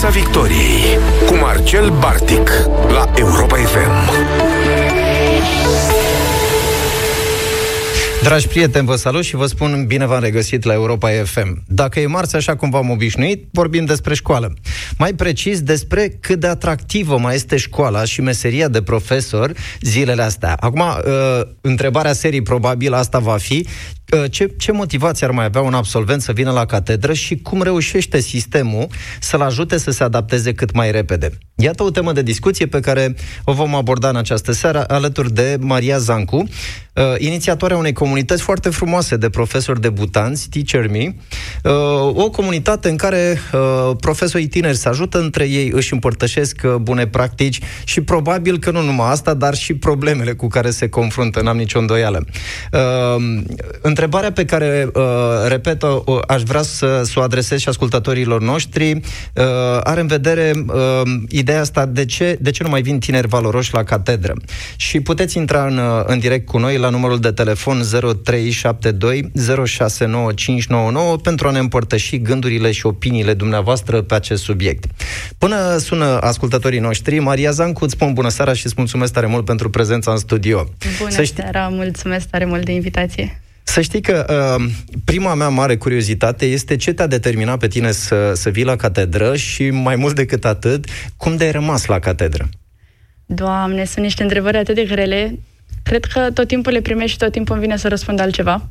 Piața Victoriei cu Marcel Bartic la Europa FM. Dragi prieteni, vă salut și vă spun bine v-am regăsit la Europa FM. Dacă e marți, așa cum v-am obișnuit, vorbim despre școală. Mai precis, despre cât de atractivă mai este școala și meseria de profesor zilele astea. Acum, uh, întrebarea serii probabil asta va fi, uh, ce, ce motivație ar mai avea un absolvent să vină la catedră și cum reușește sistemul să-l ajute să se adapteze cât mai repede? Iată o temă de discuție pe care o vom aborda în această seară alături de Maria Zancu, uh, inițiatoarea unei comunități foarte frumoase de profesori debutanți, Teacher Me, uh, o comunitate în care uh, profesorii tineri se ajută între ei, își împărtășesc uh, bune practici și probabil că nu numai asta, dar și problemele cu care se confruntă, n-am nicio îndoială. Uh, întrebarea pe care, uh, repet, uh, aș vrea să, să o adresez și ascultătorilor noștri, uh, are în vedere uh, ideea asta, de ce, de ce nu mai vin tineri valoroși la catedră? Și puteți intra în, în direct cu noi la numărul de telefon 0372 069599 pentru a ne împărtăși gândurile și opiniile dumneavoastră pe acest subiect. Până sună ascultătorii noștri, Maria Zancu, îți spun bună seara și îți mulțumesc tare mult pentru prezența în studio. Bună Să ști... seara, mulțumesc tare mult de invitație. Să știi că uh, prima mea mare curiozitate este ce te-a determinat pe tine să, să vii la catedră și mai mult decât atât, cum de ai rămas la catedră? Doamne, sunt niște întrebări atât de grele. Cred că tot timpul le primești și tot timpul îmi vine să răspund altceva.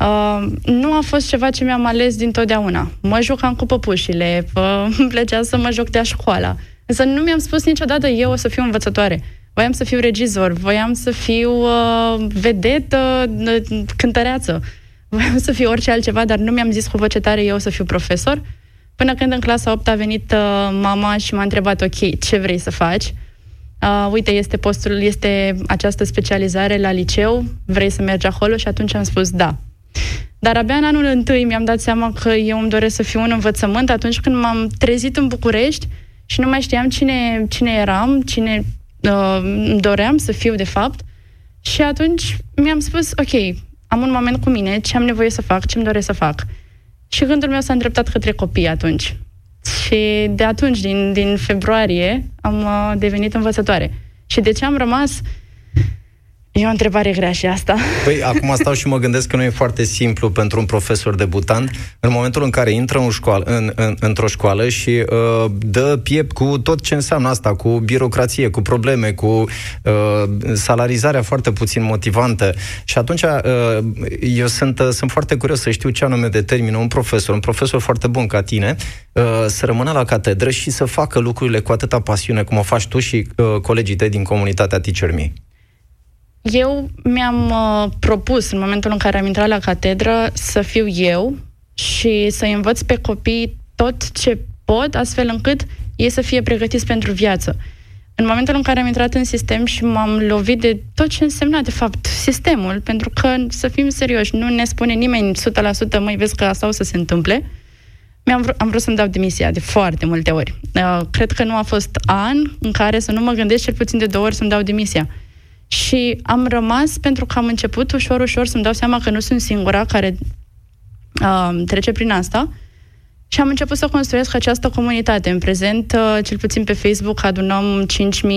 Uh, nu a fost ceva ce mi-am ales dintotdeauna. Mă jucam cu păpușile, uh, îmi plăcea să mă joc de școala. Însă nu mi-am spus niciodată eu o să fiu învățătoare voiam să fiu regizor, voiam să fiu uh, vedetă, uh, cântăreață, voiam să fiu orice altceva, dar nu mi-am zis cu voce tare eu să fiu profesor. Până când în clasa 8 a venit uh, mama și m-a întrebat, ok, ce vrei să faci? Uh, uite, este postul, este această specializare la liceu, vrei să mergi acolo? Și atunci am spus da. Dar abia în anul întâi mi-am dat seama că eu îmi doresc să fiu un învățământ atunci când m-am trezit în București și nu mai știam cine, cine eram, cine uh, doream să fiu, de fapt. Și atunci mi-am spus, ok, am un moment cu mine, ce am nevoie să fac, ce îmi doresc să fac. Și gândul meu s-a îndreptat către copii atunci. Și de atunci, din, din februarie, am uh, devenit învățătoare. Și de ce am rămas? E o întrebare grea și asta. Păi, acum stau și mă gândesc că nu e foarte simplu pentru un profesor debutant în momentul în care intră în școală, în, în, într-o școală și uh, dă piept cu tot ce înseamnă asta, cu birocrație, cu probleme, cu uh, salarizarea foarte puțin motivantă. Și atunci uh, eu sunt, uh, sunt foarte curios să știu ce anume determină un profesor, un profesor foarte bun ca tine, uh, să rămână la catedră și să facă lucrurile cu atâta pasiune cum o faci tu și uh, colegii tăi din comunitatea Teacher Me. Eu mi-am uh, propus, în momentul în care am intrat la catedră, să fiu eu și să învăț pe copii tot ce pot, astfel încât ei să fie pregătiți pentru viață. În momentul în care am intrat în sistem și m-am lovit de tot ce însemna, de fapt, sistemul, pentru că, să fim serioși, nu ne spune nimeni 100% măi, vezi că asta o să se întâmple, mi-am vr- am vrut să-mi dau demisia de foarte multe ori. Uh, cred că nu a fost an în care să nu mă gândesc cel puțin de două ori să-mi dau demisia. Și am rămas pentru că am început ușor, ușor să-mi dau seama că nu sunt singura care uh, trece prin asta. Și am început să construiesc această comunitate. În prezent, uh, cel puțin pe Facebook, adunăm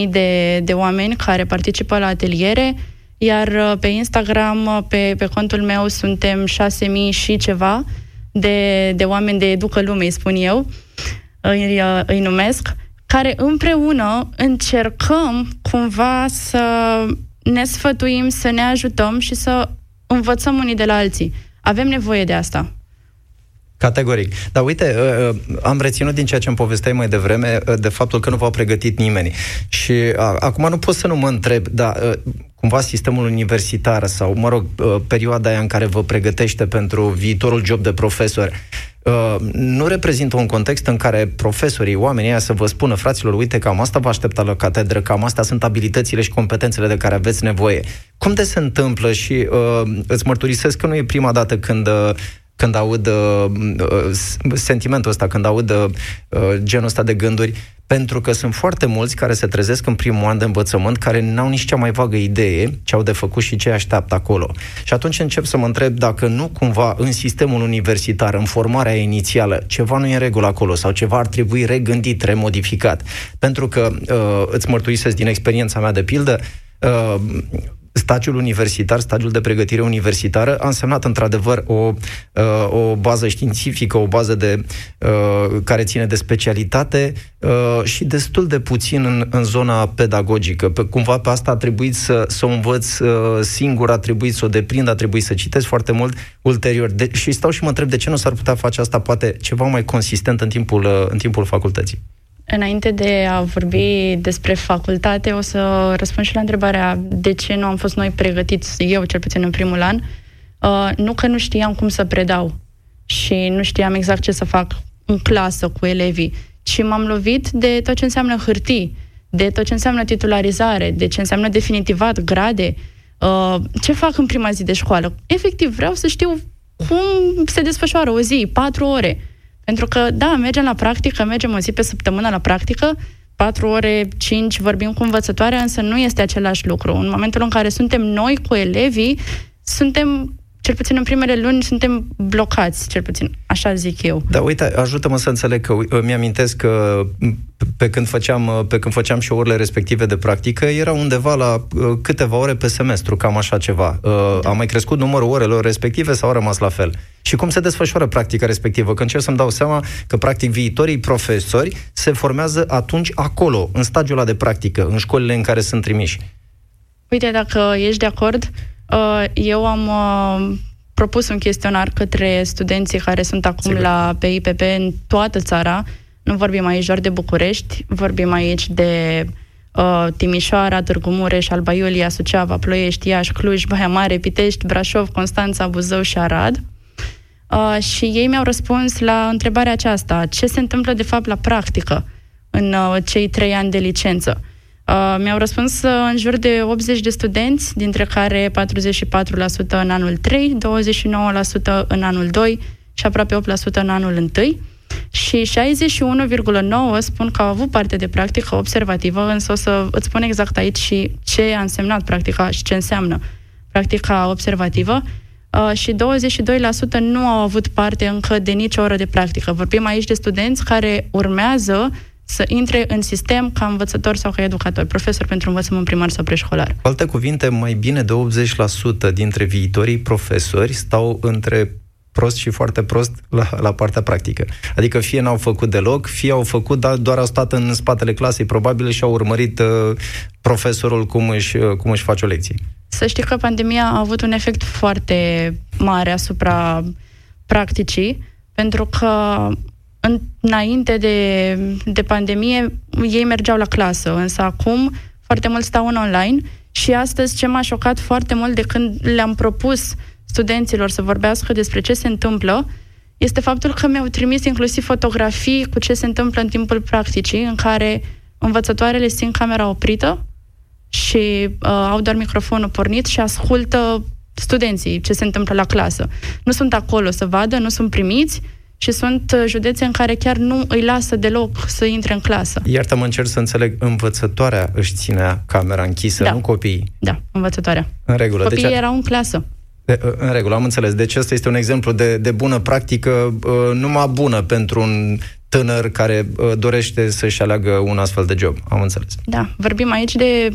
5.000 de, de oameni care participă la ateliere, iar uh, pe Instagram, uh, pe, pe contul meu, suntem 6.000 și ceva de, de oameni de educă lume, îi spun eu, îi, uh, îi numesc care împreună încercăm cumva să ne sfătuim, să ne ajutăm și să învățăm unii de la alții. Avem nevoie de asta. Categoric. Dar uite, uh, uh, am reținut din ceea ce îmi povesteai mai devreme uh, de faptul că nu v-au pregătit nimeni. Și acum nu pot să nu mă întreb, dar cumva sistemul universitar sau, mă rog, perioada aia în care vă pregătește pentru viitorul job de profesor, nu reprezintă un context în care profesorii, oamenii aia să vă spună, fraților, uite, cam asta vă aștepta la catedră, cam astea sunt abilitățile și competențele de care aveți nevoie. Cum de se întâmplă și uh, îți mărturisesc că nu e prima dată când uh, când aud uh, uh, sentimentul ăsta, când aud uh, genul ăsta de gânduri, pentru că sunt foarte mulți care se trezesc în primul an de învățământ, care n-au nici cea mai vagă idee ce au de făcut și ce așteaptă acolo. Și atunci încep să mă întreb dacă nu cumva în sistemul universitar, în formarea inițială, ceva nu e în regulă acolo sau ceva ar trebui regândit, remodificat. Pentru că uh, îți mărturisesc din experiența mea de pildă, uh, stagiul universitar, stagiul de pregătire universitară, a însemnat într-adevăr o, uh, o bază științifică, o bază de, uh, care ține de specialitate uh, și destul de puțin în, în zona pedagogică. Pe, cumva pe asta a trebuit să, să o învăț singur, a trebuit să o deprind, a trebuit să citesc foarte mult ulterior. De, și stau și mă întreb de ce nu s-ar putea face asta poate ceva mai consistent în timpul, în timpul facultății. Înainte de a vorbi despre facultate, o să răspund și la întrebarea de ce nu am fost noi pregătiți, eu cel puțin în primul an. Uh, nu că nu știam cum să predau și nu știam exact ce să fac în clasă cu elevii, ci m-am lovit de tot ce înseamnă hârtii, de tot ce înseamnă titularizare, de ce înseamnă definitivat, grade, uh, ce fac în prima zi de școală. Efectiv, vreau să știu cum se desfășoară o zi, patru ore pentru că, da, mergem la practică, mergem o zi pe săptămână la practică, 4 ore, 5 vorbim cu învățătoarea, însă nu este același lucru. În momentul în care suntem noi cu elevii, suntem cel puțin în primele luni, suntem blocați, cel puțin, așa zic eu. Da, uite, ajută-mă să înțeleg că mi-amintesc că pe când făceam, pe când făceam și orele respective de practică, era undeva la uh, câteva ore pe semestru, cam așa ceva. Uh, da. A mai crescut numărul orelor respective sau a rămas la fel? Și cum se desfășoară practica respectivă? Că încerc să-mi dau seama că, practic, viitorii profesori se formează atunci acolo, în stadiul ăla de practică, în școlile în care sunt trimiși. Uite, dacă ești de acord, Uh, eu am uh, propus un chestionar către studenții care sunt acum Sigur. la PIPP în toată țara. Nu vorbim aici doar de București, vorbim aici de uh, Timișoara, Târgu Mureș, Alba Iulia, Suceava, Ploiești, Iași, Cluj, Baia Mare, Pitești, Brașov, Constanța, Buzău și Arad. Uh, și ei mi-au răspuns la întrebarea aceasta, ce se întâmplă de fapt la practică în uh, cei trei ani de licență. Uh, mi-au răspuns uh, în jur de 80 de studenți, dintre care 44% în anul 3, 29% în anul 2 și aproape 8% în anul 1. Și 61,9 spun că au avut parte de practică observativă, însă o să îți spun exact aici și ce a însemnat practica și ce înseamnă practica observativă. Uh, și 22% nu au avut parte încă de nicio oră de practică. Vorbim aici de studenți care urmează să intre în sistem ca învățător sau ca educator, profesor pentru învățământ primar sau preșcolar. Cu alte cuvinte, mai bine de 80% dintre viitorii profesori stau între prost și foarte prost la, la partea practică. Adică fie n-au făcut deloc, fie au făcut, dar doar au stat în spatele clasei probabil și au urmărit uh, profesorul cum își, uh, cum își face o lecție. Să știi că pandemia a avut un efect foarte mare asupra practicii, pentru că înainte de, de pandemie, ei mergeau la clasă, însă acum foarte mult stau în online și astăzi ce m-a șocat foarte mult de când le-am propus studenților să vorbească despre ce se întâmplă, este faptul că mi-au trimis inclusiv fotografii cu ce se întâmplă în timpul practicii, în care învățătoarele simt camera oprită și uh, au doar microfonul pornit și ascultă studenții ce se întâmplă la clasă. Nu sunt acolo să vadă, nu sunt primiți, și sunt uh, județe în care chiar nu îi lasă deloc să intre în clasă. Iartă-mă, încerc să înțeleg, învățătoarea își ținea camera închisă, da. nu copiii? Da, învățătoarea. În regulă. Copiii deci, erau în clasă. De, uh, în regulă, am înțeles. Deci ăsta este un exemplu de, de bună practică, uh, numai bună pentru un tânăr care dorește să-și aleagă un astfel de job. Am înțeles. Da, vorbim aici de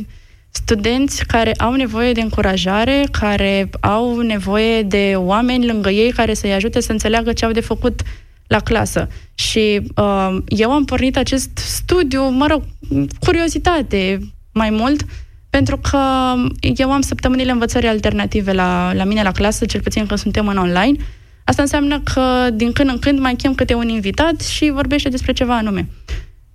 studenți care au nevoie de încurajare, care au nevoie de oameni lângă ei care să-i ajute să înțeleagă ce au de făcut la clasă. Și uh, eu am pornit acest studiu, mă rog, curiozitate mai mult, pentru că eu am săptămânile învățării alternative la, la mine la clasă, cel puțin când suntem în online. Asta înseamnă că din când în când mai chem câte un invitat și vorbește despre ceva anume.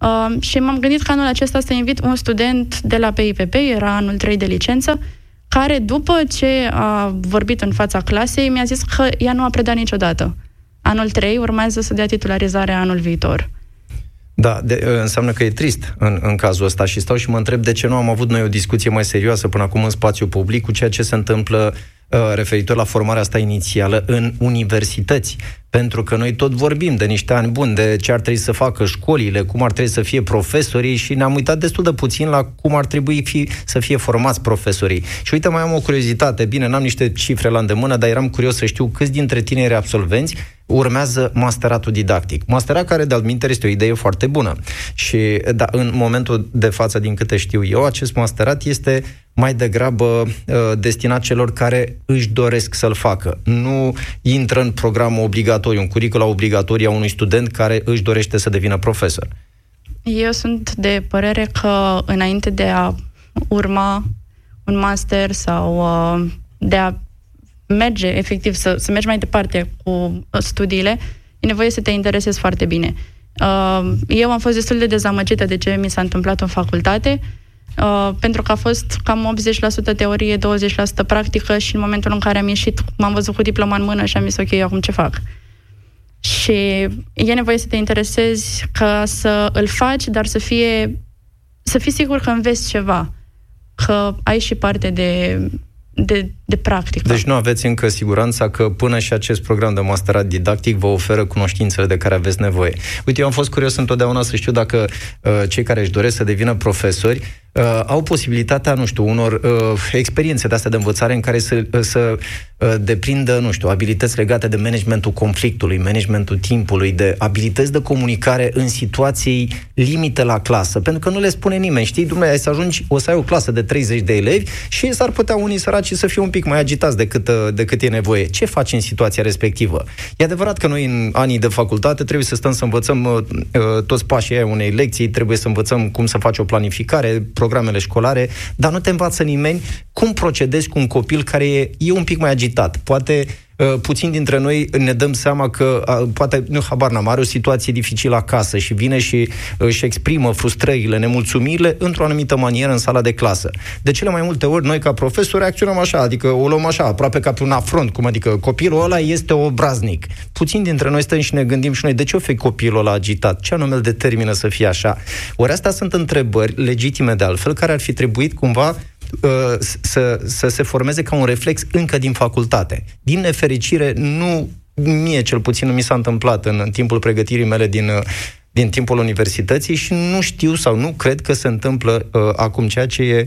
Uh, și m-am gândit că anul acesta să invit un student de la PIPP, era anul 3 de licență, care după ce a vorbit în fața clasei mi-a zis că ea nu a predat niciodată. Anul 3 urmează să dea titularizare anul viitor. Da, de, ă, înseamnă că e trist în, în cazul ăsta și stau și mă întreb de ce nu am avut noi o discuție mai serioasă până acum în spațiu public cu ceea ce se întâmplă uh, referitor la formarea asta inițială în universități Pentru că noi tot vorbim de niște ani buni, de ce ar trebui să facă școlile, cum ar trebui să fie profesorii și ne-am uitat destul de puțin la cum ar trebui fi, să fie formați profesorii. Și uite, mai am o curiozitate. Bine, n-am niște cifre la îndemână, dar eram curios să știu câți dintre tineri absolvenți urmează masteratul didactic. Masterat care, de altminte, este o idee foarte bună. Și, da, în momentul de față, din câte știu eu, acest masterat este mai degrabă uh, destinat celor care își doresc să-l facă. Nu intră în programul obligatoriu, în curicula obligatorie a unui student care își dorește să devină profesor. Eu sunt de părere că înainte de a urma un master sau uh, de a merge, efectiv, să, să mergi mai departe cu uh, studiile, e nevoie să te interesezi foarte bine. Uh, eu am fost destul de dezamăgită de ce mi s-a întâmplat în facultate, uh, pentru că a fost cam 80% teorie, 20% practică și în momentul în care am ieșit, m-am văzut cu diploma în mână și am zis, ok, eu acum ce fac? Și e nevoie să te interesezi ca să îl faci, dar să fie să fii sigur că înveți ceva, că ai și parte de de, de practică. Deci nu aveți încă siguranța că până și acest program de masterat didactic vă oferă cunoștințele de care aveți nevoie. Uite, eu am fost curios întotdeauna să știu dacă uh, cei care își doresc să devină profesori uh, au posibilitatea, nu știu, unor uh, experiențe de astea de învățare în care să, uh, să uh, deprindă, nu știu, abilități legate de managementul conflictului, managementul timpului, de abilități de comunicare în situații limite la clasă, pentru că nu le spune nimeni, știi, dumneavoastră, să ajungi, o să ai o clasă de 30 de elevi și s-ar putea unii săraci să fie un pic mai agitați decât, uh, decât e nevoie. Ce faci în situația respectivă? E adevărat că noi în anii de facultate trebuie să stăm să învățăm uh, uh toți pașii ai unei lecții, trebuie să învățăm cum să faci o planificare, programele școlare, dar nu te învață nimeni cum procedezi cu un copil care e, e un pic mai agitat. Poate Uh, puțin dintre noi ne dăm seama că uh, poate, nu habar n-am, are o situație dificilă acasă și vine și își exprimă frustrările, nemulțumirile într-o anumită manieră în sala de clasă. De cele mai multe ori, noi ca profesori reacționăm așa, adică o luăm așa, aproape ca pe un afront, cum adică copilul ăla este obraznic. Puțin dintre noi stăm și ne gândim și noi, de ce o fi copilul ăla agitat? Ce anume îl determină să fie așa? Ori astea sunt întrebări legitime de altfel, care ar fi trebuit cumva Uh, să, să se formeze ca un reflex încă din facultate. Din nefericire, nu mie cel puțin nu mi s-a întâmplat în, în timpul pregătirii mele din, uh, din timpul universității și nu știu sau nu cred că se întâmplă uh, acum ceea ce, e,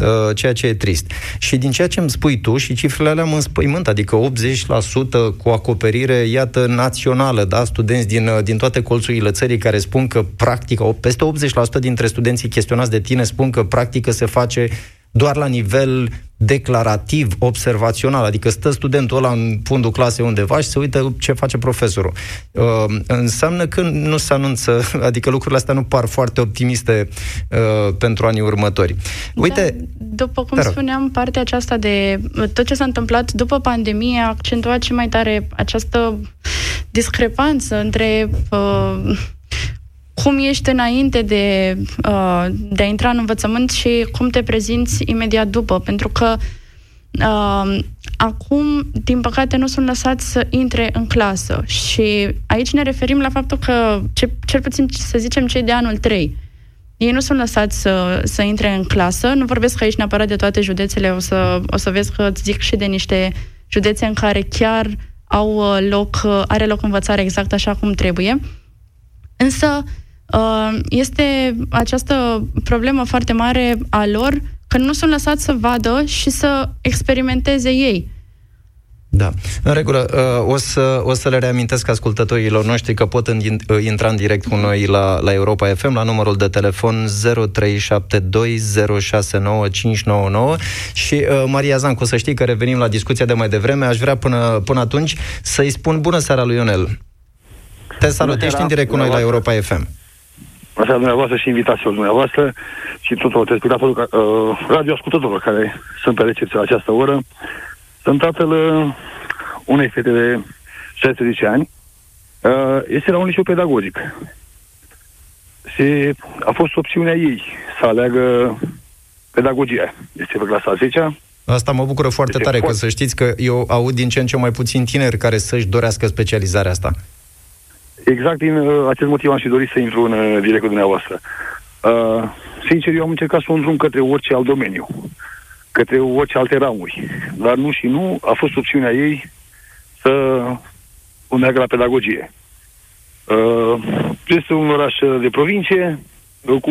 uh, ceea ce e trist. Și din ceea ce îmi spui tu și cifrele alea mă înspăimânt, adică 80% cu acoperire, iată, națională, da, studenți din, uh, din toate colțurile țării care spun că practica, peste 80% dintre studenții chestionați de tine spun că practică se face doar la nivel declarativ, observațional, adică stă studentul ăla în fundul clasei undeva și se uită ce face profesorul. Uh, înseamnă că nu se anunță, adică lucrurile astea nu par foarte optimiste uh, pentru anii următori. Uite, da, după cum spuneam, partea aceasta de tot ce s-a întâmplat după pandemie a accentuat și mai tare această discrepanță între uh, cum ești înainte de, uh, de a intra în învățământ și cum te prezinți imediat după. Pentru că uh, acum, din păcate, nu sunt lăsați să intre în clasă. Și aici ne referim la faptul că, ce, cel puțin să zicem, cei de anul 3, ei nu sunt lăsați să, să intre în clasă. Nu vorbesc aici neapărat de toate județele, o să, o să vezi că îți zic și de niște județe în care chiar au uh, loc, uh, are loc învățare exact așa cum trebuie. Însă, Uh, este această problemă foarte mare a lor că nu sunt lăsați să vadă și să experimenteze ei. Da. În regulă, uh, o să, o să le reamintesc ascultătorilor noștri că pot uh, intra în direct cu noi la, la Europa FM la numărul de telefon 0372069599 și Maria Zancu, să știi că revenim la discuția de mai devreme, aș vrea până, până atunci să-i spun bună seara lui Ionel. Te salut, ești în direct cu noi la Europa FM. Așa dumneavoastră și invitațiilor dumneavoastră și tuturor telespectatorul, uh, radioascultătorilor care sunt pe recepție la această oră. Sunt tatăl uh, unei fete de 16 ani. Uh, este la un liceu pedagogic. Și a fost opțiunea ei să aleagă pedagogia. Este pe clasa 10 Asta mă bucură foarte este tare, foarte... că să știți că eu aud din ce în ce mai puțin tineri care să-și dorească specializarea asta. Exact din uh, acest motiv am și dorit să intru în uh, direct cu dumneavoastră. Uh, sincer, eu am încercat să o îndrum către orice alt domeniu, către orice alte ramuri, dar nu și nu, a fost opțiunea ei să o meargă la pedagogie. Uh, este un oraș de provincie, uh, cu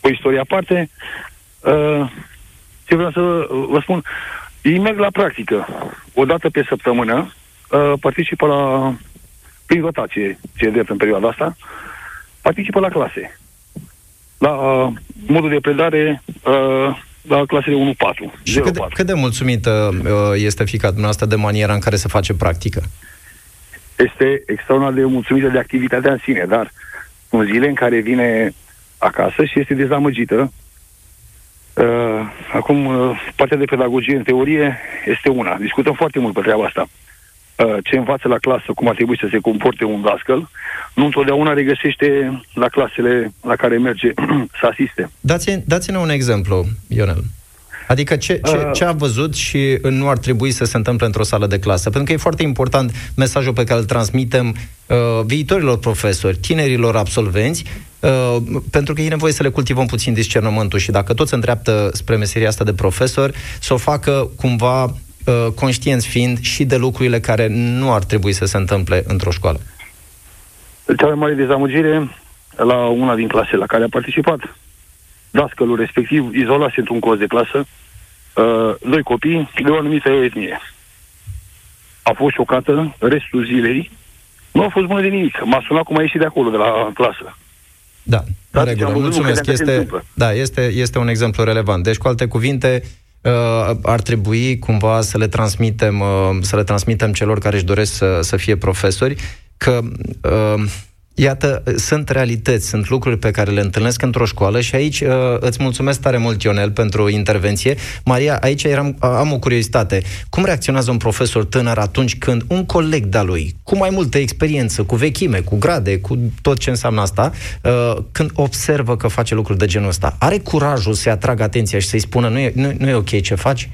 o istorie aparte. Uh, ce vreau să vă spun, ei merg la practică. O dată pe săptămână uh, participă la, prin rotație, ce e drept în perioada asta, participă la clase. La uh, modul de predare uh, la clasele 1-4. Și cât de, cât de mulțumită uh, este fica dumneavoastră de maniera în care se face practică? Este extraordinar de mulțumită de activitatea în sine, dar în zile în care vine acasă și este dezamăgită, Uh, acum, uh, partea de pedagogie, în teorie, este una. Discutăm foarte mult pe treaba asta. Uh, ce învață la clasă, cum ar trebui să se comporte un dascăl, nu întotdeauna regăsește la clasele la care merge să asiste. Dați, dați-ne un exemplu, Ionel. Adică ce, ce, uh. ce a văzut și nu ar trebui să se întâmple într-o sală de clasă? Pentru că e foarte important mesajul pe care îl transmitem uh, viitorilor profesori, tinerilor absolvenți, uh, pentru că e nevoie să le cultivăm puțin discernământul și dacă toți se îndreaptă spre meseria asta de profesor, să o facă cumva uh, conștienți fiind și de lucrurile care nu ar trebui să se întâmple într-o școală. Cea mai mare dezamăgire la una din clase la care a participat dascălul respectiv izolase într-un cost de clasă uh, doi copii de o anumită etnie. A fost șocată restul zilei. Nu a fost bună de nimic. M-a sunat cum a ieșit de acolo, de la clasă. Da, în regulă. Mulțumesc. Este, da, este, este un exemplu relevant. Deci, cu alte cuvinte, uh, ar trebui cumva să le transmitem, uh, să le transmitem celor care își doresc să, să fie profesori că uh, Iată, sunt realități, sunt lucruri pe care le întâlnesc într-o școală și aici uh, îți mulțumesc tare mult, Ionel, pentru intervenție. Maria, aici eram, am o curiozitate. Cum reacționează un profesor tânăr atunci când un coleg de-a lui, cu mai multă experiență, cu vechime, cu grade, cu tot ce înseamnă asta, uh, când observă că face lucruri de genul ăsta, are curajul să-i atragă atenția și să-i spună nu e, nu, nu e ok ce faci?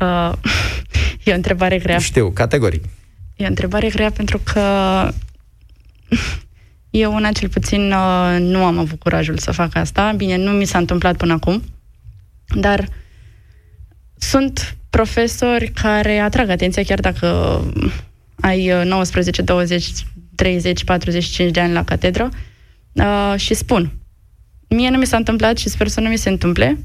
Uh, e o întrebare grea. Știu, categoric. E o întrebare grea pentru că eu, una cel puțin, uh, nu am avut curajul să fac asta. Bine, nu mi s-a întâmplat până acum, dar sunt profesori care atrag atenția chiar dacă ai 19, 20, 30, 45 de ani la catedră uh, și spun. Mie nu mi s-a întâmplat și sper să nu mi se întâmple,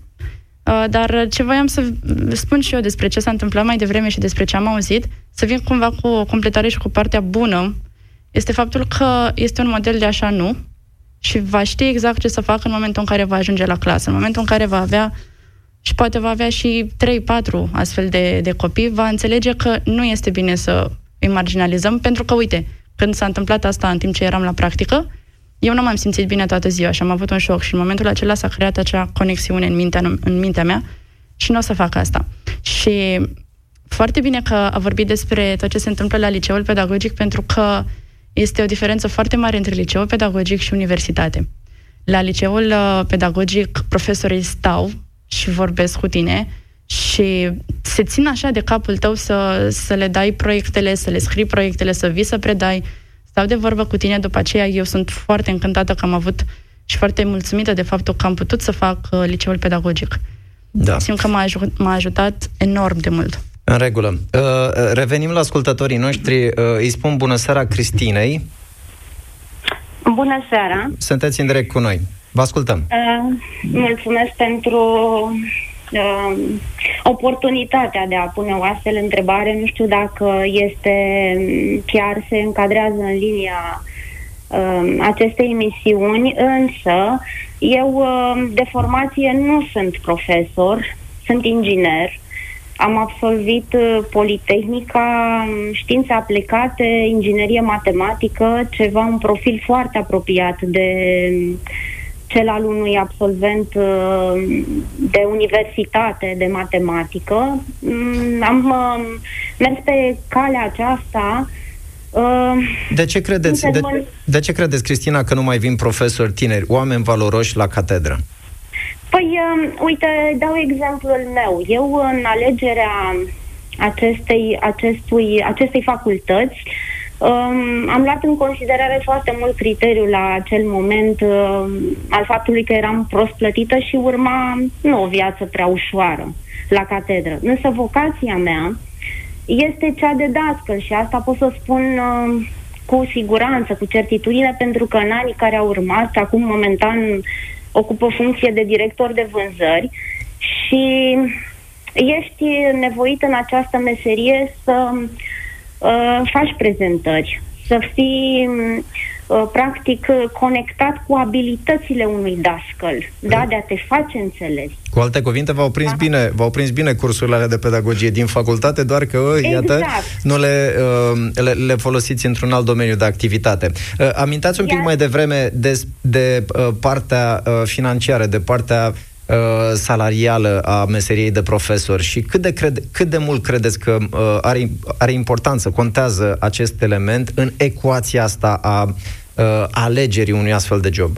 uh, dar ce voiam să spun și eu despre ce s-a întâmplat mai devreme și despre ce am auzit, să vin cumva cu o completare și cu partea bună este faptul că este un model de așa nu și va ști exact ce să facă în momentul în care va ajunge la clasă, în momentul în care va avea și poate va avea și 3-4 astfel de, de copii, va înțelege că nu este bine să îi marginalizăm, pentru că, uite, când s-a întâmplat asta în timp ce eram la practică, eu nu m-am simțit bine toată ziua și am avut un șoc și în momentul acela s-a creat acea conexiune în mintea, în mintea mea și nu o să fac asta. Și foarte bine că a vorbit despre tot ce se întâmplă la liceul pedagogic, pentru că este o diferență foarte mare între liceu pedagogic și universitate. La liceul uh, pedagogic, profesorii stau și vorbesc cu tine și se țin așa de capul tău să, să le dai proiectele, să le scrii proiectele, să vii să predai, stau de vorbă cu tine, după aceea eu sunt foarte încântată că am avut și foarte mulțumită de faptul că am putut să fac uh, liceul pedagogic. Da. Simt că m-a, aj- m-a ajutat enorm de mult. În regulă. Uh, uh, revenim la ascultătorii noștri. Uh, îi spun bună seara Cristinei. Bună seara. Sunteți în direct cu noi. Vă ascultăm. Uh, mulțumesc pentru uh, oportunitatea de a pune o astfel întrebare. Nu știu dacă este chiar se încadrează în linia uh, acestei emisiuni, însă eu uh, de formație nu sunt profesor, sunt inginer am absolvit uh, Politehnica, um, științe aplicate, inginerie matematică, ceva un profil foarte apropiat de um, cel al unui absolvent uh, de universitate de matematică. Mm, am um, mers pe calea aceasta uh, de ce, credeți, de, de ce credeți, Cristina, că nu mai vin profesori tineri, oameni valoroși la catedră? Păi, uh, uite, dau exemplul meu. Eu, în alegerea acestei, acestui, acestei facultăți, um, am luat în considerare foarte mult criteriul la acel moment uh, al faptului că eram prost plătită și urma nu o viață prea ușoară la catedră. Însă vocația mea este cea de dascăl și asta pot să spun uh, cu siguranță, cu certitudine, pentru că în anii care au urmat, acum momentan ocupă funcție de director de vânzări și ești nevoit în această meserie să uh, faci prezentări, să fii uh, practic conectat cu abilitățile unui dascăl, da, de a te face înțeles. Cu alte cuvinte, v-au prins, da. bine, v-au prins bine cursurile alea de pedagogie din facultate, doar că, exact. iată, nu le, uh, le, le folosiți într-un alt domeniu de activitate. Uh, amintați un pic Iar... mai devreme de, de uh, partea uh, financiară, de partea uh, salarială a meseriei de profesor și cât de, crede, cât de mult credeți că uh, are, are importanță, contează acest element în ecuația asta a uh, alegerii unui astfel de job?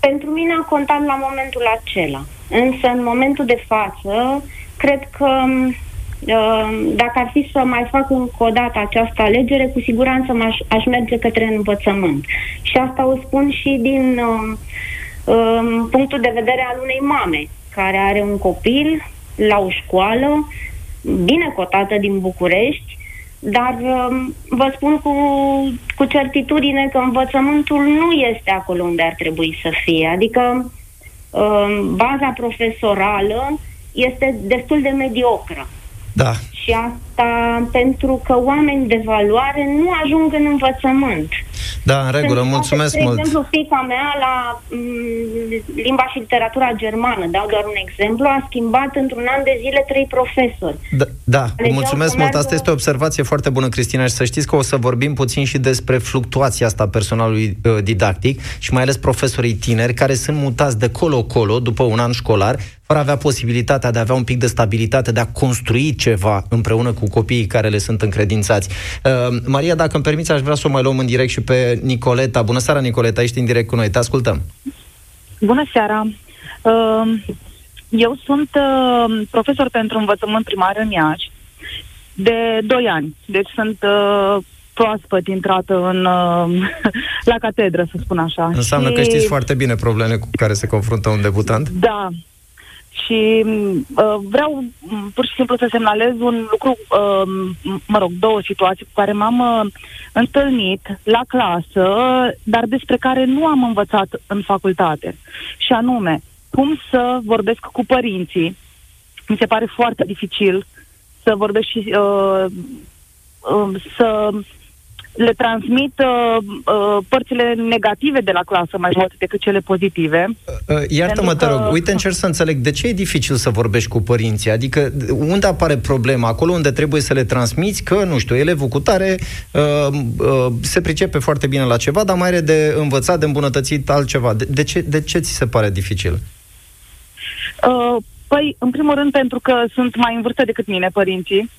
Pentru mine a contat la momentul acela. Însă, în momentul de față, cred că uh, dacă ar fi să mai fac încă o dată această alegere, cu siguranță m-aș, aș merge către învățământ. Și asta o spun și din uh, uh, punctul de vedere al unei mame care are un copil la o școală bine cotată din București, dar um, vă spun cu, cu certitudine că învățământul nu este acolo unde ar trebui să fie. Adică um, baza profesorală este destul de mediocră. Da. Și asta pentru că oameni de valoare nu ajung în învățământ. Da, în regulă, pentru mulțumesc de mult. De exemplu, fica mea la m- mm, limba și literatura germană, dau doar un exemplu, a schimbat într-un an de zile trei profesori. Da, da mulțumesc mult. Asta este o observație foarte bună, Cristina, și să știți că o să vorbim puțin și despre fluctuația asta personalului uh, didactic și mai ales profesorii tineri care sunt mutați de colo-colo după un an școlar fără a avea posibilitatea de a avea un pic de stabilitate, de a construi ceva împreună cu copiii care le sunt încredințați. Uh, Maria, dacă îmi permiți, aș vrea să o mai luăm în direct și pe Nicoleta. Bună seara, Nicoleta, ești în direct cu noi, te ascultăm. Bună seara! Uh, eu sunt uh, profesor pentru învățământ primar în Iași de 2 ani, deci sunt uh, proaspăt intrată în, uh, la catedră, să spun așa. Înseamnă și... că știți foarte bine problemele cu care se confruntă un debutant? Da, și uh, vreau pur și simplu să semnalez un lucru, uh, mă rog, două situații cu care m-am uh, întâlnit la clasă, dar despre care nu am învățat în facultate. Și anume, cum să vorbesc cu părinții. Mi se pare foarte dificil să vorbesc și uh, uh, să le transmit uh, uh, părțile negative de la clasă mai mult decât cele pozitive. Uh, uh, iartă-mă, că... te rog, uite, încerc să înțeleg de ce e dificil să vorbești cu părinții. Adică unde apare problema? Acolo unde trebuie să le transmiți că, nu știu, elevul cu tare uh, uh, se pricepe foarte bine la ceva, dar mai are de învățat, de îmbunătățit altceva. De, de, ce, de ce ți se pare dificil? Uh, păi, în primul rând, pentru că sunt mai în vârstă decât mine părinții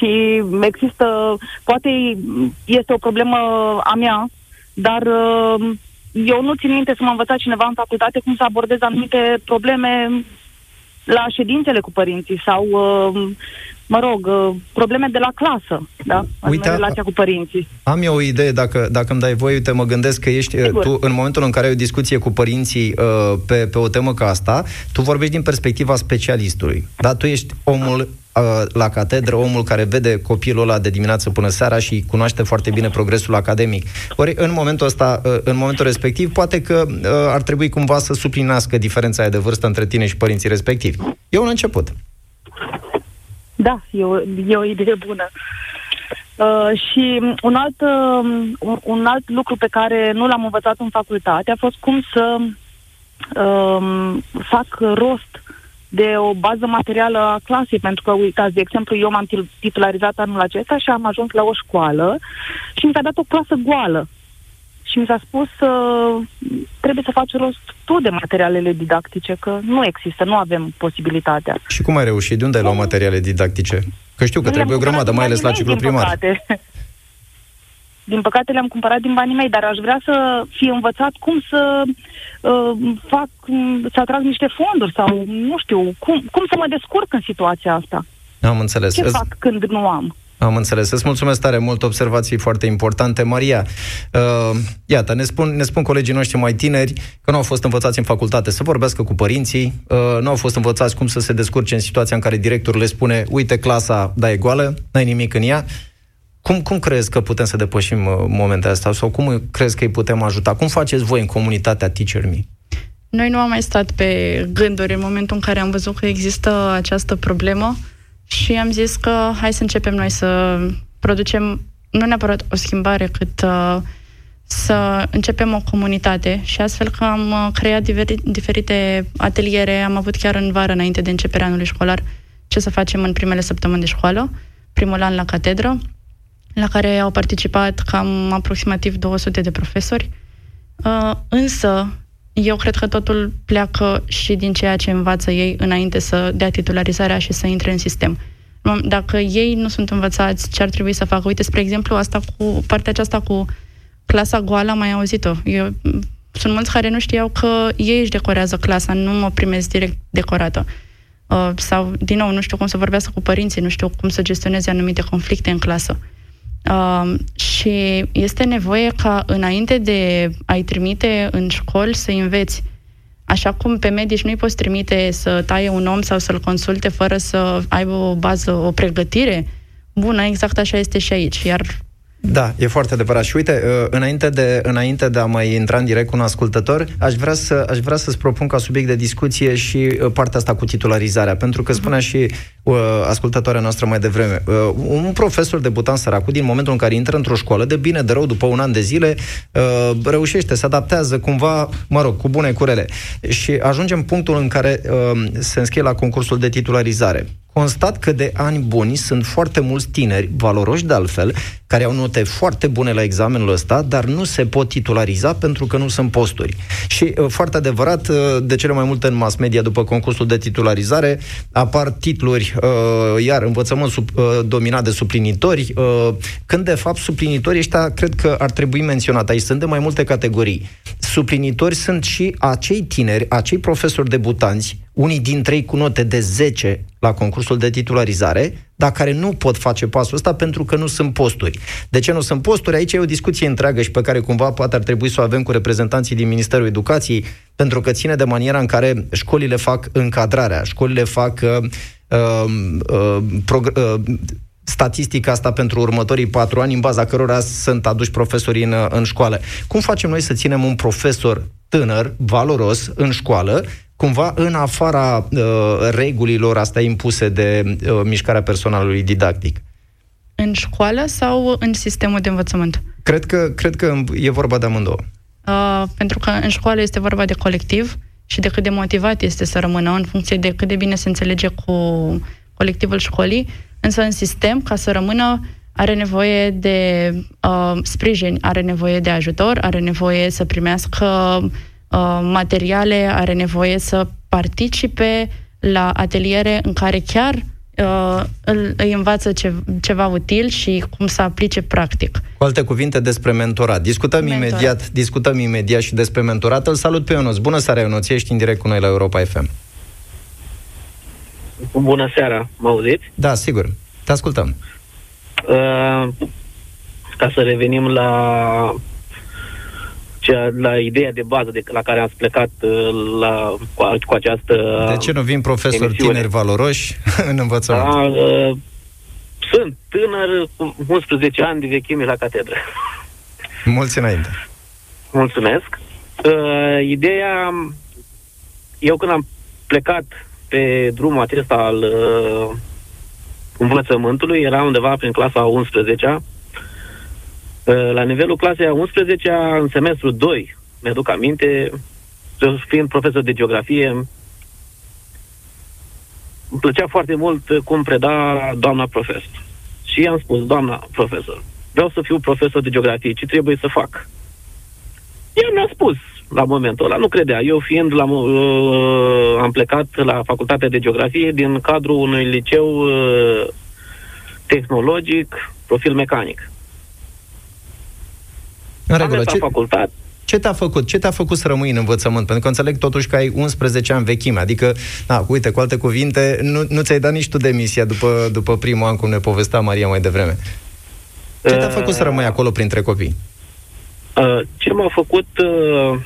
și există, poate este o problemă a mea, dar uh, eu nu țin minte să mă învăța cineva în facultate cum să abordez anumite probleme la ședințele cu părinții sau, uh, mă rog, uh, probleme de la clasă, da? Uite, în relația cu părinții. Am eu o idee, dacă, dacă îmi dai voie, uite, mă gândesc că ești Sigur. tu, în momentul în care ai o discuție cu părinții uh, pe, pe o temă ca asta, tu vorbești din perspectiva specialistului, da? Tu ești omul la catedră omul care vede copilul ăla de dimineață până seara și cunoaște foarte bine progresul academic. Ori în momentul ăsta, în momentul respectiv, poate că ar trebui cumva să suplinească diferența aia de vârstă între tine și părinții respectivi. E un început. Da, e o, e o idee bună. Uh, și un alt, uh, un, un alt lucru pe care nu l-am învățat în facultate a fost cum să uh, fac rost de o bază materială a clasei, pentru că, uitați, de exemplu, eu m-am titularizat anul acesta și am ajuns la o școală și mi s-a dat o clasă goală. Și mi s-a spus uh, trebuie să faci rost tu de materialele didactice, că nu există, nu avem posibilitatea. Și cum ai reușit? De unde ai luat materiale didactice? Că știu că trebuie o grămadă, mai ales la ciclu primar. Din păcate le-am cumpărat din banii mei, dar aș vrea să fie învățat cum să uh, fac, să atrag niște fonduri sau nu știu, cum, cum să mă descurc în situația asta. Am înțeles. Ce fac când nu am? Am înțeles. Îți mulțumesc tare mult, observații foarte importante. Maria, uh, iată, ne spun, ne spun colegii noștri mai tineri că nu au fost învățați în facultate să vorbească cu părinții, uh, nu au fost învățați cum să se descurce în situația în care directorul le spune uite, clasa, da, e goală, n-ai nimic în ea. Cum, cum crezi că putem să depășim uh, momentele astea sau cum crezi că îi putem ajuta? Cum faceți voi în comunitatea Teacher Me? Noi nu am mai stat pe gânduri în momentul în care am văzut că există această problemă și am zis că hai să începem noi să producem nu neapărat o schimbare, cât uh, să începem o comunitate și astfel că am uh, creat diferi, diferite ateliere, am avut chiar în vară, înainte de începerea anului școlar, ce să facem în primele săptămâni de școală, primul an la catedră, la care au participat cam aproximativ 200 de profesori. Uh, însă, eu cred că totul pleacă și din ceea ce învață ei înainte să dea titularizarea și să intre în sistem. Dacă ei nu sunt învățați ce ar trebui să facă, uite, spre exemplu, asta cu partea aceasta cu clasa goală, am mai auzit-o. Eu, sunt mulți care nu știau că ei își decorează clasa, nu mă primesc direct decorată. Uh, sau, din nou, nu știu cum să vorbească cu părinții, nu știu cum să gestioneze anumite conflicte în clasă. Uh, și este nevoie ca înainte de a-i trimite în școli să înveți. Așa cum pe medici nu-i poți trimite să taie un om sau să-l consulte fără să aibă o bază, o pregătire bună, exact așa este și aici. Iar da, e foarte adevărat. Și uite, uh, înainte de, înainte de a mai intra în direct cu un ascultător, aș vrea, să, aș vrea să-ți propun ca subiect de discuție și uh, partea asta cu titularizarea, pentru că spunea și uh, ascultătoarea noastră mai devreme. Uh, un profesor debutant săracul, din momentul în care intră într-o școală, de bine, de rău, după un an de zile, uh, reușește, se adaptează cumva, mă rog, cu bune curele. Și ajungem punctul în care uh, se înscrie la concursul de titularizare constat că de ani buni sunt foarte mulți tineri, valoroși de altfel, care au note foarte bune la examenul ăsta, dar nu se pot titulariza pentru că nu sunt posturi. Și uh, foarte adevărat, uh, de cele mai multe în mass media, după concursul de titularizare, apar titluri, uh, iar învățământ sub, dominat de suplinitori, când de fapt suplinitorii ăștia cred că ar trebui menționat. Aici sunt de mai multe categorii. Suplinitori sunt și acei tineri, acei profesori debutanți, unii dintre ei cu note de 10 la concursul de titularizare, dar care nu pot face pasul ăsta pentru că nu sunt posturi. De ce nu sunt posturi? Aici e o discuție întreagă și pe care cumva poate ar trebui să o avem cu reprezentanții din Ministerul Educației, pentru că ține de maniera în care școlile fac încadrarea, școlile fac uh, uh, uh, uh, statistica asta pentru următorii patru ani, în baza cărora sunt aduși profesorii în, în școală. Cum facem noi să ținem un profesor tânăr, valoros, în școală, cumva în afara uh, regulilor astea impuse de uh, mișcarea personalului didactic? În școală sau în sistemul de învățământ? Cred că, cred că e vorba de amândouă. Uh, pentru că în școală este vorba de colectiv și de cât de motivat este să rămână în funcție de cât de bine se înțelege cu colectivul școlii, însă în sistem, ca să rămână, are nevoie de uh, sprijin, are nevoie de ajutor, are nevoie să primească Uh, materiale, are nevoie să participe la ateliere în care chiar uh, îl, îi învață ce, ceva util și cum să aplice practic. Cu alte cuvinte despre mentorat. Discutăm mentorat. imediat, discutăm imediat și despre mentorat. Îl salut pe Ionuț. Bună seara, Ionuț. Ești în direct cu noi la Europa FM. Bună seara. Mă auziți? Da, sigur. Te ascultăm. Uh, ca să revenim la cea, la ideea de bază de la care am plecat uh, la, cu, cu această De ce nu vin profesori emisiune? tineri valoroși în învățământ? Da, uh, sunt tânăr cu 11 ani de vechime la catedră. Mulți înainte. Mulțumesc. Uh, ideea, eu când am plecat pe drumul acesta al uh, învățământului, era undeva prin clasa 11-a, la nivelul clasei a 11 în semestrul 2, mi-aduc aminte, fiind profesor de geografie, îmi plăcea foarte mult cum preda doamna profesor. Și i-am spus, doamna profesor, vreau să fiu profesor de geografie, ce trebuie să fac? Ea mi-a spus la momentul ăla, nu credea. Eu fiind la, uh, am plecat la facultatea de geografie din cadrul unui liceu uh, tehnologic, profil mecanic. În regulă. Ce, facultate. Ce te-a făcut? Ce te-a făcut să rămâi în învățământ? Pentru că înțeleg totuși că ai 11 ani vechime. Adică, na, uite, cu alte cuvinte, nu, nu ți-ai dat nici tu demisia după, după primul an, cum ne povestea Maria mai devreme. Ce te-a făcut să rămâi acolo printre copii? Uh, ce m-a făcut... Uh,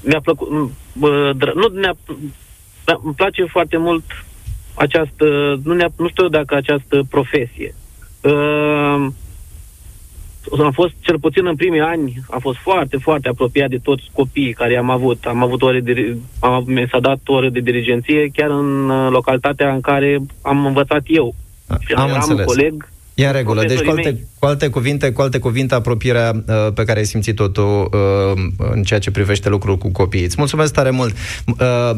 mi-a plăcut... Uh, dr- nu ne-a... Îmi place foarte mult această... Nu, ne nu știu dacă această profesie. Uh, am fost, cel puțin în primii ani, am fost foarte, foarte apropiat de toți copiii care am avut. Am avut ore de, am, mi s-a dat ore de dirigenție chiar în uh, localitatea în care am învățat eu. Am eram înțeles. coleg E în regulă. Deci, cu alte, cu alte cuvinte, cu alte cuvinte, apropierea uh, pe care ai simțit-o tu uh, în ceea ce privește lucrul cu copiii. Îți mulțumesc tare mult. Uh,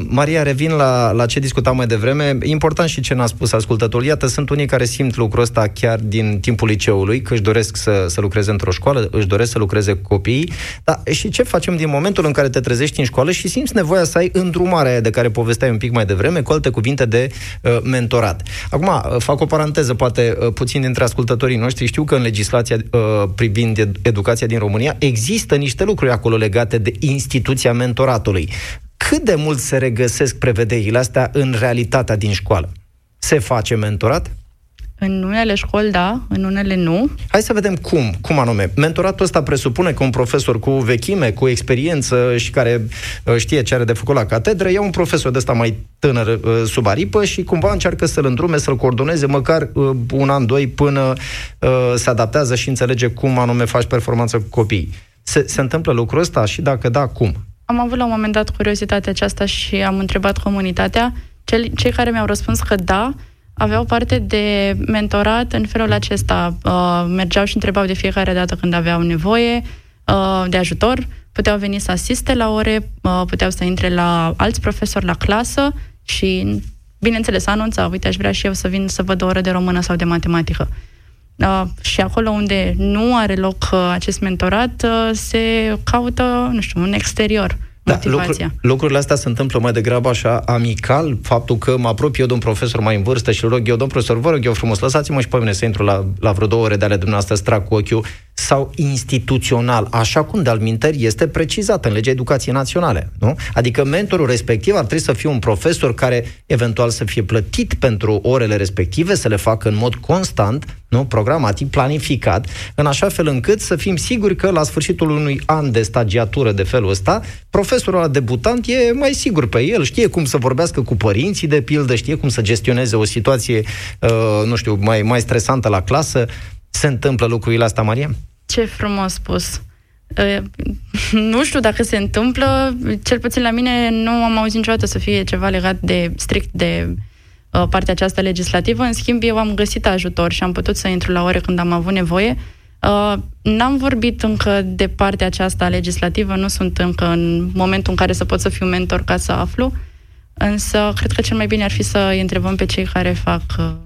Maria, revin la, la ce discutam mai devreme. Important și ce n-a spus ascultătorul. Iată, sunt unii care simt lucrul ăsta chiar din timpul liceului, că își doresc să, să lucreze într-o școală, își doresc să lucreze cu copiii. Dar și ce facem din momentul în care te trezești în școală și simți nevoia să ai îndrumarea de care povesteai un pic mai devreme, cu alte cuvinte de uh, mentorat. Acum, uh, fac o paranteză, poate uh, puțin dintre ascultătorii noștri știu că în legislația uh, privind ed- educația din România există niște lucruri acolo legate de instituția mentoratului. Cât de mult se regăsesc prevederile astea în realitatea din școală? Se face mentorat? În unele școli, da, în unele nu. Hai să vedem cum, cum anume. Mentoratul ăsta presupune că un profesor cu vechime, cu experiență și care uh, știe ce are de făcut la catedră, ia un profesor de ăsta mai tânăr uh, sub aripă și cumva încearcă să-l îndrume, să-l coordoneze măcar uh, un an, doi, până se adaptează și înțelege cum anume faci performanță cu copiii. Se, se întâmplă lucrul ăsta și dacă da, cum? Am avut la un moment dat curiozitatea aceasta și am întrebat comunitatea. Cei care mi-au răspuns că da, aveau parte de mentorat în felul acesta. Uh, mergeau și întrebau de fiecare dată când aveau nevoie uh, de ajutor, puteau veni să asiste la ore, uh, puteau să intre la alți profesori la clasă și, bineînțeles, anunța, uite, aș vrea și eu să vin să văd o oră de română sau de matematică. Uh, și acolo unde nu are loc uh, acest mentorat, uh, se caută, nu știu, un exterior da, lucru, lucrurile astea se întâmplă mai degrabă așa amical, faptul că mă apropie eu de un profesor mai în vârstă și îl rog eu, domn profesor, vă rog eu frumos, lăsați-mă și pe mine să intru la, la vreo două ore de ale dumneavoastră, strac cu ochiul, sau instituțional, așa cum de-al minteri este precizat în legea educației naționale. Nu? Adică mentorul respectiv ar trebui să fie un profesor care eventual să fie plătit pentru orele respective, să le facă în mod constant, nu? programatic, planificat, în așa fel încât să fim siguri că la sfârșitul unui an de stagiatură de felul ăsta, profesorul ăla debutant e mai sigur pe el, știe cum să vorbească cu părinții, de pildă, știe cum să gestioneze o situație, uh, nu știu, mai, mai stresantă la clasă. Se întâmplă lucrurile astea, Maria? Ce frumos spus. Nu știu dacă se întâmplă, cel puțin la mine nu am auzit niciodată să fie ceva legat de strict de partea aceasta legislativă. În schimb, eu am găsit ajutor și am putut să intru la ore când am avut nevoie. N-am vorbit încă de partea aceasta legislativă, nu sunt încă în momentul în care să pot să fiu mentor ca să aflu, însă cred că cel mai bine ar fi să îi întrebăm pe cei care fac fac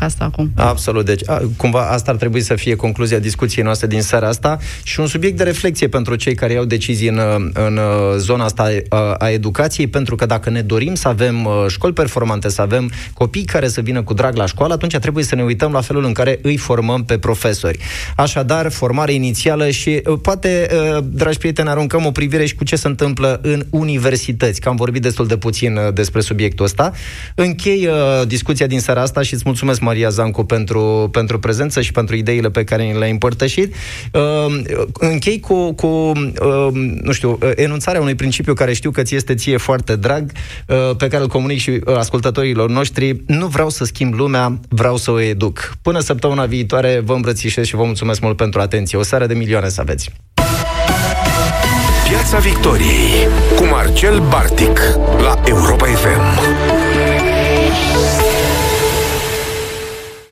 asta acum. Absolut. Deci, a, cumva, asta ar trebui să fie concluzia discuției noastre din seara asta și un subiect de reflexie pentru cei care iau decizii în, în zona asta a, a educației, pentru că dacă ne dorim să avem școli performante, să avem copii care să vină cu drag la școală, atunci trebuie să ne uităm la felul în care îi formăm pe profesori. Așadar, formare inițială și poate, dragi prieteni, aruncăm o privire și cu ce se întâmplă în universități, că am vorbit destul de puțin despre subiectul ăsta. Închei discuția din seara asta și îți mulțumesc mulțumesc, Maria Zancu, pentru, pentru prezență și pentru ideile pe care le-ai împărtășit. Uh, închei cu, cu uh, nu știu, enunțarea unui principiu care știu că ți este ție foarte drag, uh, pe care îl comunic și uh, ascultătorilor noștri. Nu vreau să schimb lumea, vreau să o educ. Până săptămâna viitoare vă îmbrățișez și vă mulțumesc mult pentru atenție. O seară de milioane să aveți! Piața Victoriei cu Marcel Bartic la Europa FM.